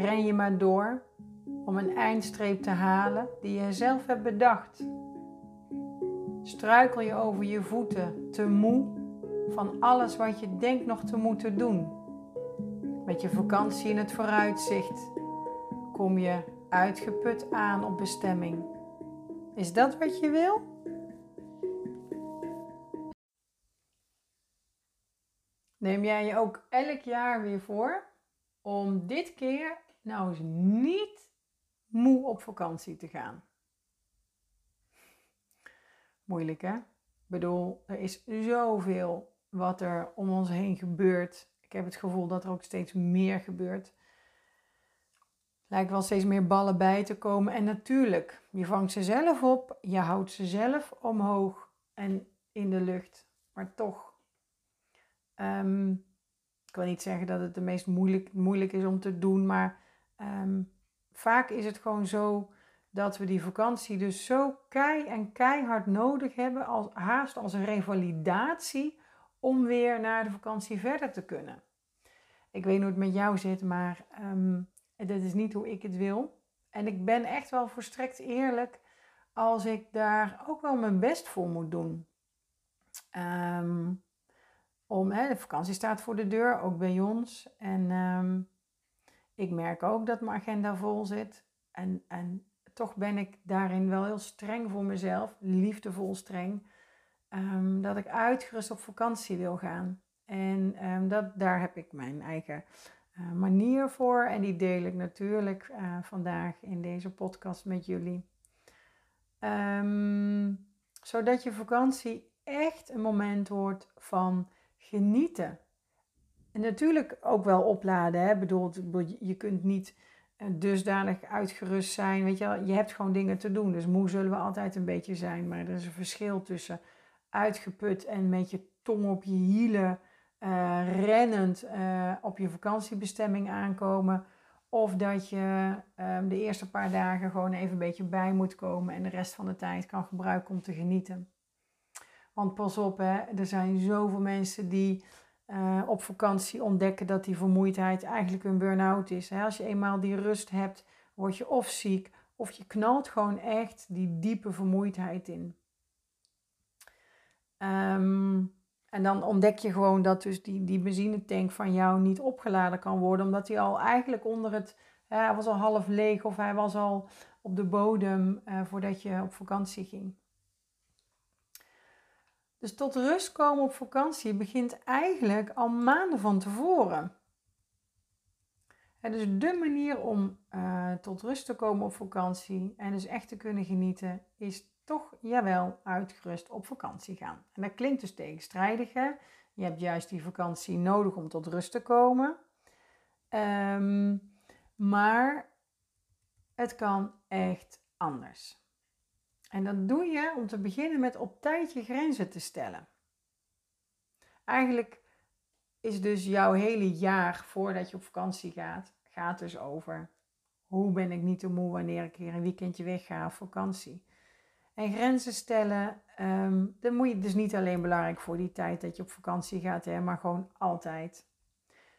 ren je maar door om een eindstreep te halen die je zelf hebt bedacht. Struikel je over je voeten, te moe van alles wat je denkt nog te moeten doen. Met je vakantie in het vooruitzicht kom je uitgeput aan op bestemming. Is dat wat je wil? Neem jij je ook elk jaar weer voor om dit keer nou eens niet moe op vakantie te gaan? Moeilijk hè? Ik bedoel, er is zoveel wat er om ons heen gebeurt. Ik heb het gevoel dat er ook steeds meer gebeurt. Lijkt wel steeds meer ballen bij te komen. En natuurlijk, je vangt ze zelf op, je houdt ze zelf omhoog en in de lucht. Maar toch, um, ik wil niet zeggen dat het de meest moeilijk, moeilijk is om te doen, maar um, vaak is het gewoon zo dat we die vakantie dus zo kei en keihard nodig hebben, als, haast als een revalidatie, om weer naar de vakantie verder te kunnen. Ik weet niet hoe het met jou zit, maar um, dat is niet hoe ik het wil. En ik ben echt wel verstrekt eerlijk als ik daar ook wel mijn best voor moet doen. Um, om, hè, de vakantie staat voor de deur, ook bij ons. En ik merk ook dat mijn agenda vol zit. En, en toch ben ik daarin wel heel streng voor mezelf, liefdevol streng. Um, dat ik uitgerust op vakantie wil gaan. En um, dat, daar heb ik mijn eigen uh, manier voor. En die deel ik natuurlijk uh, vandaag in deze podcast met jullie. Um, zodat je vakantie echt een moment wordt van genieten. En natuurlijk ook wel opladen. Hè? Bedoel, je kunt niet eh, dusdanig uitgerust zijn. Weet je, je hebt gewoon dingen te doen. Dus moe zullen we altijd een beetje zijn. Maar er is een verschil tussen uitgeput en met je tong op je hielen uh, rennend uh, op je vakantiebestemming aankomen. Of dat je um, de eerste paar dagen gewoon even een beetje bij moet komen en de rest van de tijd kan gebruiken om te genieten. Want pas op, hè, er zijn zoveel mensen die uh, op vakantie ontdekken dat die vermoeidheid eigenlijk een burn-out is. Hè. Als je eenmaal die rust hebt, word je of ziek of je knalt gewoon echt die diepe vermoeidheid in. Um, en dan ontdek je gewoon dat dus die, die benzinetank van jou niet opgeladen kan worden, omdat hij al eigenlijk onder het, hij was al half leeg of hij was al op de bodem uh, voordat je op vakantie ging. Dus tot rust komen op vakantie begint eigenlijk al maanden van tevoren. dus de manier om uh, tot rust te komen op vakantie en dus echt te kunnen genieten, is toch, jawel, uitgerust op vakantie gaan. En dat klinkt dus tegenstrijdig. Hè? Je hebt juist die vakantie nodig om tot rust te komen. Um, maar het kan echt anders. En dat doe je om te beginnen met op tijd je grenzen te stellen. Eigenlijk is dus jouw hele jaar voordat je op vakantie gaat, gaat dus over hoe ben ik niet te moe wanneer ik weer een weekendje wegga op vakantie. En grenzen stellen, um, dat moet je dus niet alleen belangrijk voor die tijd dat je op vakantie gaat, hè, maar gewoon altijd.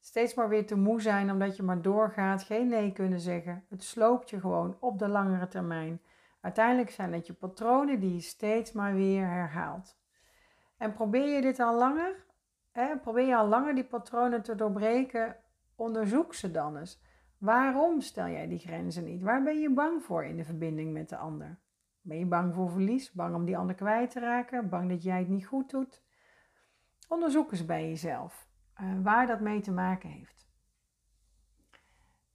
Steeds maar weer te moe zijn omdat je maar doorgaat, geen nee kunnen zeggen. Het sloopt je gewoon op de langere termijn. Uiteindelijk zijn het je patronen die je steeds maar weer herhaalt. En probeer je dit al langer, hè, probeer je al langer die patronen te doorbreken, onderzoek ze dan eens. Waarom stel jij die grenzen niet? Waar ben je bang voor in de verbinding met de ander? Ben je bang voor verlies? Bang om die ander kwijt te raken? Bang dat jij het niet goed doet? Onderzoek eens bij jezelf uh, waar dat mee te maken heeft.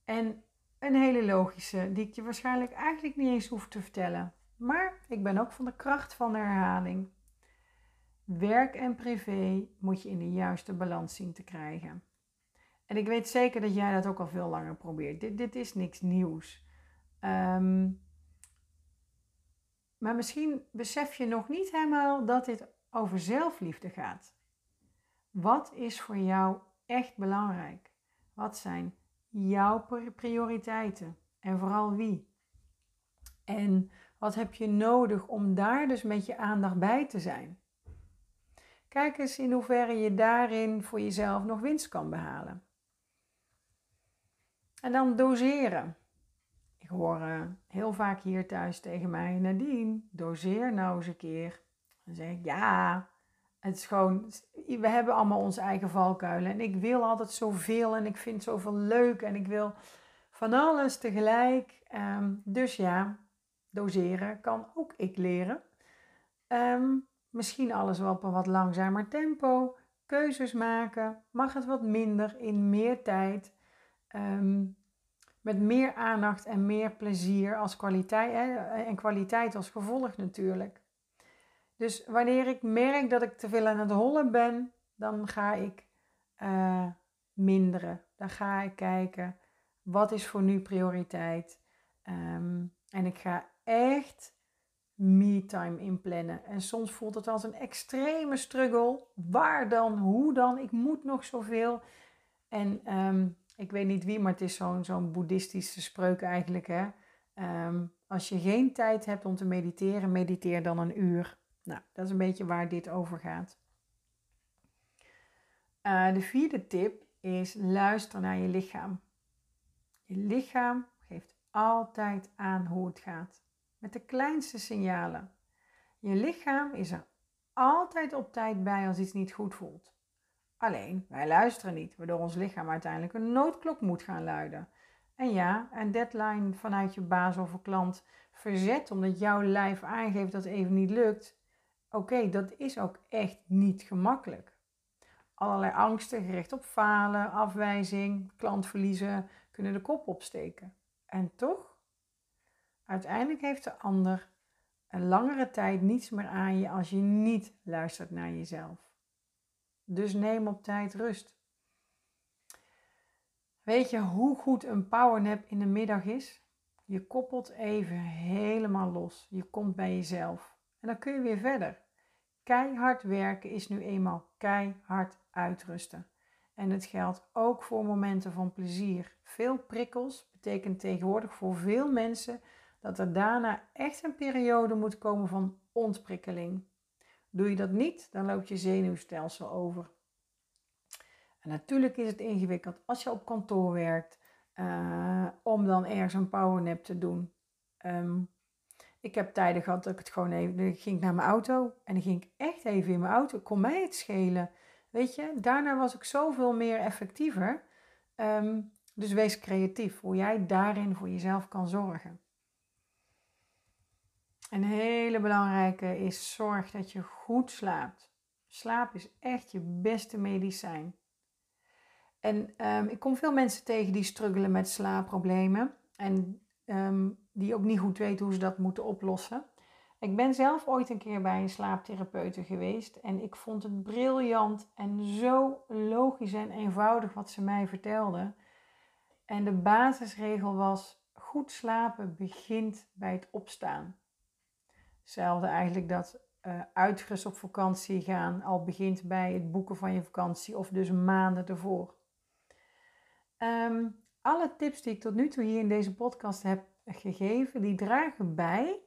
En een hele logische, die ik je waarschijnlijk eigenlijk niet eens hoef te vertellen. Maar ik ben ook van de kracht van de herhaling. Werk en privé moet je in de juiste balans zien te krijgen. En ik weet zeker dat jij dat ook al veel langer probeert. Dit, dit is niks nieuws. Um, maar misschien besef je nog niet helemaal dat dit over zelfliefde gaat. Wat is voor jou echt belangrijk? Wat zijn jouw prioriteiten? En vooral wie? En wat heb je nodig om daar dus met je aandacht bij te zijn? Kijk eens in hoeverre je daarin voor jezelf nog winst kan behalen. En dan doseren. Ik hoor uh, heel vaak hier thuis tegen mij, Nadine, doseer nou eens een keer. Dan zeg ik, ja, het is gewoon, we hebben allemaal onze eigen valkuilen. En ik wil altijd zoveel en ik vind zoveel leuk en ik wil van alles tegelijk. Ehm, dus ja, doseren kan ook ik leren. Ehm, misschien alles wel op een wat langzamer tempo. Keuzes maken. Mag het wat minder in meer tijd. Ehm, met meer aandacht en meer plezier als kwaliteit. Hè, en kwaliteit als gevolg natuurlijk. Dus wanneer ik merk dat ik te veel aan het hollen ben, dan ga ik uh, minderen. Dan ga ik kijken wat is voor nu prioriteit. Um, en ik ga echt me-time inplannen. En soms voelt het als een extreme struggle. Waar dan? Hoe dan? Ik moet nog zoveel. En um, ik weet niet wie, maar het is zo'n zo'n boeddhistische spreuk eigenlijk. Hè? Um, als je geen tijd hebt om te mediteren, mediteer dan een uur. Nou, dat is een beetje waar dit over gaat. Uh, de vierde tip is luister naar je lichaam. Je lichaam geeft altijd aan hoe het gaat. Met de kleinste signalen. Je lichaam is er altijd op tijd bij als iets niet goed voelt. Alleen, wij luisteren niet, waardoor ons lichaam uiteindelijk een noodklok moet gaan luiden. En ja, een deadline vanuit je baas of klant verzet omdat jouw lijf aangeeft dat het even niet lukt. Oké, dat is ook echt niet gemakkelijk. Allerlei angsten gericht op falen, afwijzing, klantverliezen kunnen de kop opsteken. En toch, uiteindelijk heeft de ander een langere tijd niets meer aan je als je niet luistert naar jezelf. Dus neem op tijd rust. Weet je hoe goed een powernap in de middag is? Je koppelt even helemaal los. Je komt bij jezelf. En dan kun je weer verder. Keihard werken is nu eenmaal keihard uitrusten. En het geldt ook voor momenten van plezier. Veel prikkels betekent tegenwoordig voor veel mensen dat er daarna echt een periode moet komen van ontprikkeling. Doe je dat niet, dan loopt je zenuwstelsel over. En natuurlijk is het ingewikkeld als je op kantoor werkt uh, om dan ergens een powernap te doen. Um, ik heb tijden gehad dat ik het gewoon even, dan ging ik naar mijn auto en dan ging ik echt even in mijn auto. Kon mij het schelen. Weet je, daarna was ik zoveel meer effectiever. Um, dus wees creatief hoe jij daarin voor jezelf kan zorgen. Een hele belangrijke is zorg dat je goed slaapt. Slaap is echt je beste medicijn. En um, ik kom veel mensen tegen die struggelen met slaapproblemen en um, die ook niet goed weten hoe ze dat moeten oplossen. Ik ben zelf ooit een keer bij een slaaptherapeute geweest en ik vond het briljant en zo logisch en eenvoudig wat ze mij vertelde. En de basisregel was: goed slapen begint bij het opstaan. Hetzelfde eigenlijk dat uh, uitgerust op vakantie gaan al begint bij het boeken van je vakantie of dus maanden ervoor. Um, alle tips die ik tot nu toe hier in deze podcast heb gegeven, die dragen bij.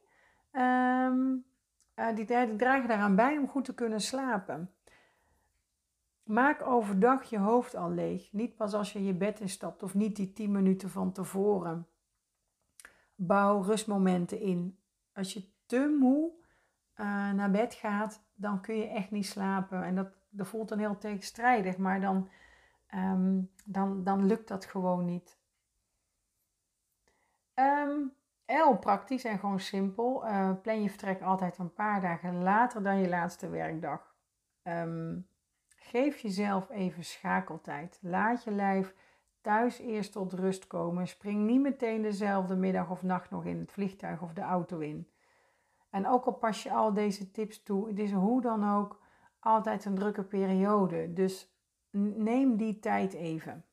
Um, uh, die, dragen daaraan bij om goed te kunnen slapen. Maak overdag je hoofd al leeg. Niet pas als je je bed instapt of niet die 10 minuten van tevoren. Bouw rustmomenten in. Als je te moe uh, naar bed gaat, dan kun je echt niet slapen. En dat, dat voelt dan heel tegenstrijdig, maar dan, um, dan, dan lukt dat gewoon niet. Um, heel praktisch en gewoon simpel. Uh, plan je vertrek altijd een paar dagen later dan je laatste werkdag. Um, Geef jezelf even schakeltijd. Laat je lijf thuis eerst tot rust komen. Spring niet meteen dezelfde middag of nacht nog in het vliegtuig of de auto in. En ook al pas je al deze tips toe, het is hoe dan ook altijd een drukke periode. Dus neem die tijd even.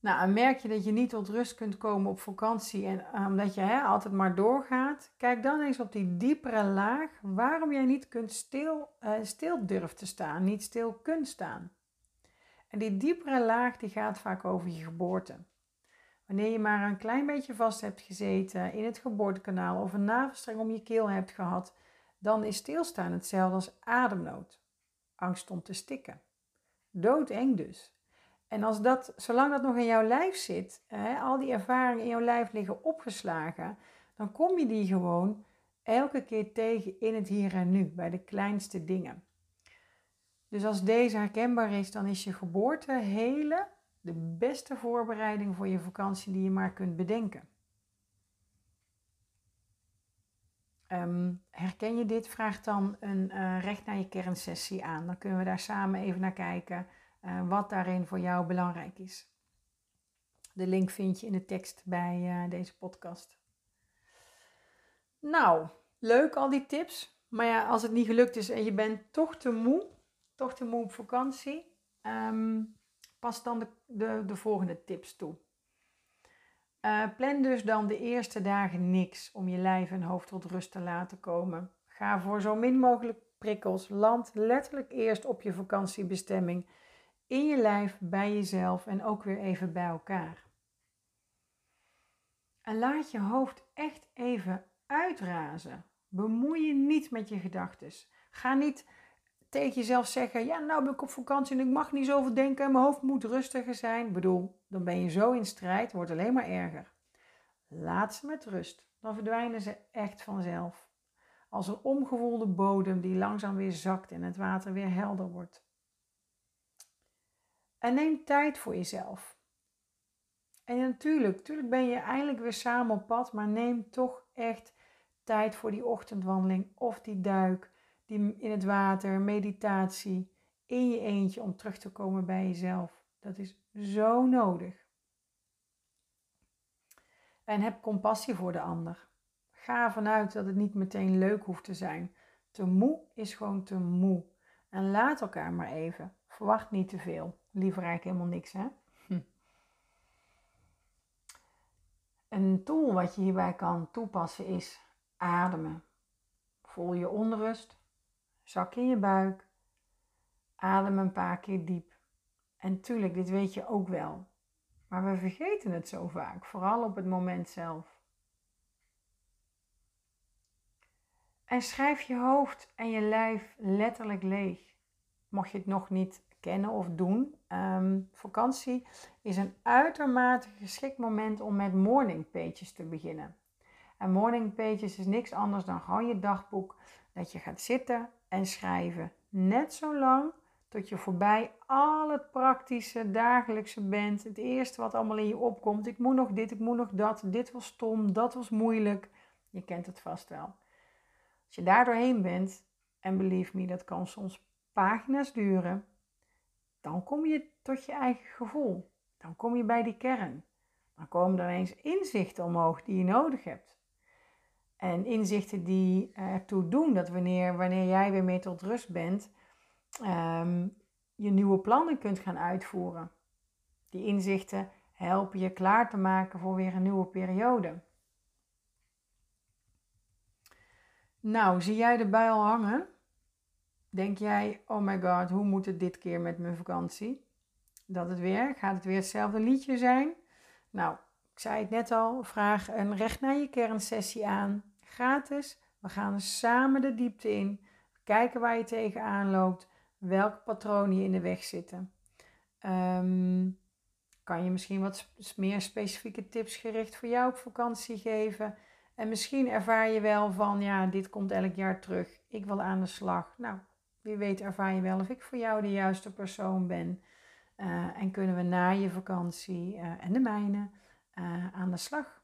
Nou, merk je dat je niet tot rust kunt komen op vakantie en uh, omdat je hè, altijd maar doorgaat, kijk dan eens op die diepere laag waarom jij niet kunt stil, uh, stil durft te staan, niet stil kunt staan. En die diepere laag die gaat vaak over je geboorte. Wanneer je maar een klein beetje vast hebt gezeten in het geboortekanaal of een navelstreng om je keel hebt gehad, dan is stilstaan hetzelfde als ademnood. Angst om te stikken. Doodeng dus. En als dat, zolang dat nog in jouw lijf zit, hè, al die ervaringen in jouw lijf liggen opgeslagen, dan kom je die gewoon elke keer tegen in het hier en nu, bij de kleinste dingen. Dus als deze herkenbaar is, dan is je geboorte hele de beste voorbereiding voor je vakantie die je maar kunt bedenken. Ehm, herken je dit? Vraag dan een uh, recht naar je kernsessie aan. Dan kunnen we daar samen even naar kijken uh, wat daarin voor jou belangrijk is. De link vind je in de tekst bij uh, deze podcast. Nou, leuk al die tips. Maar ja, als het niet gelukt is en je bent toch te moe, toch te moe op vakantie, um, pas dan de, de, de volgende tips toe. Uh, plan dus dan de eerste dagen niks om je lijf en hoofd tot rust te laten komen. Ga voor zo min mogelijk prikkels. Land letterlijk eerst op je vakantiebestemming. In je lijf, bij jezelf en ook weer even bij elkaar. En laat je hoofd echt even uitrazen. Bemoei je niet met je gedachten. Ga niet tegen jezelf zeggen: Ja, nou ben ik op vakantie en ik mag niet zoveel denken en mijn hoofd moet rustiger zijn. Ik bedoel, dan ben je zo in strijd, wordt alleen maar erger. Laat ze met rust, dan verdwijnen ze echt vanzelf. Als een omgewoelde bodem die langzaam weer zakt en het water weer helder wordt. En neem tijd voor jezelf. En natuurlijk, natuurlijk ben je eindelijk weer samen op pad, maar neem toch echt tijd voor die ochtendwandeling of die duik die in het water, meditatie, in je eentje om terug te komen bij jezelf. Dat is zo nodig. En heb compassie voor de ander. Ga ervan uit dat het niet meteen leuk hoeft te zijn. Te moe is gewoon te moe. En laat elkaar maar even. Verwacht niet te veel. Liever eigenlijk helemaal niks, hè? Hm. Een tool wat je hierbij kan toepassen is ademen. Voel je onrust? Zak in je buik. Adem een paar keer diep. En tuurlijk, dit weet je ook wel. Maar we vergeten het zo vaak, vooral op het moment zelf. En schrijf je hoofd en je lijf letterlijk leeg. Mocht je het nog niet kennen of doen, um, vakantie is een uitermate geschikt moment om met morning pages te beginnen. En morning pages is niks anders dan gewoon je dagboek dat je gaat zitten en schrijven. Net zo lang tot je voorbij al het praktische dagelijkse bent. Het eerste wat allemaal in je opkomt. Ik moet nog dit, ik moet nog dat. Dit was stom, dat was moeilijk. Je kent het vast wel. Als je daar doorheen bent, en believe me, dat kan soms pagina's duren. Dan kom je tot je eigen gevoel. Dan kom je bij die kern. Dan komen er ineens inzichten omhoog die je nodig hebt. En inzichten die ertoe doen dat wanneer, wanneer jij weer mee tot rust bent, um, je nieuwe plannen kunt gaan uitvoeren. Die inzichten helpen je klaar te maken voor weer een nieuwe periode. Nou, zie jij erbij al hangen? Denk jij, oh my god, hoe moet het dit keer met mijn vakantie? Dat het weer, gaat het weer hetzelfde liedje zijn? Nou, ik zei het net al, vraag een recht naar je kernsessie aan. Gratis. We gaan samen de diepte in. Kijken waar je tegenaan loopt. Welke patronen je in de weg zitten. Um, kan je misschien wat meer specifieke tips gericht voor jou op vakantie geven. En misschien ervaar je wel van, ja, dit komt elk jaar terug. Ik wil aan de slag. Nou, wie weet ervaar je wel of ik voor jou de juiste persoon ben. Uh, en kunnen we na je vakantie uh, en de mijne uh, aan de slag.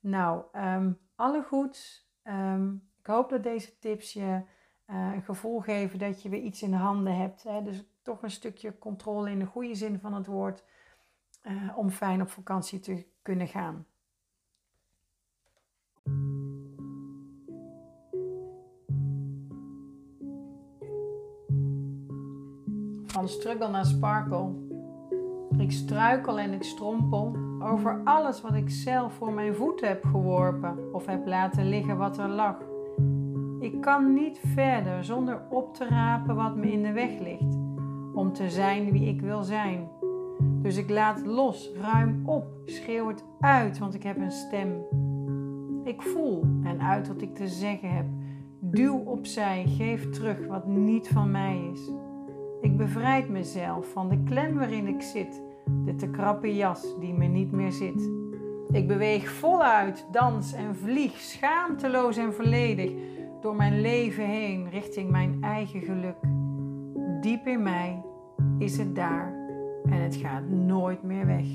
Nou, um, alle goeds. Um, ik hoop dat deze tips je een gevoel geven dat je weer iets in de handen hebt. Hè? Dus toch een stukje controle in de goede zin van het woord. om fijn op vakantie te kunnen gaan. Van struggle naar sparkle. Ik struikel en ik strompel over alles wat ik zelf voor mijn voeten heb geworpen of heb laten liggen wat er lag. Kan niet verder zonder op te rapen wat me in de weg ligt, om te zijn wie ik wil zijn. Dus ik laat los, ruim op, schreeuw het uit, want ik heb een stem. Ik voel en uit wat ik te zeggen heb. Duw opzij, geef terug wat niet van mij is. Ik bevrijd mezelf van de klem waarin ik zit, de te krappe jas die me niet meer zit. Ik beweeg voluit, dans en vlieg, schaamteloos en volledig door mijn leven heen richting mijn eigen geluk. Diep in mij is het daar en het gaat nooit meer weg.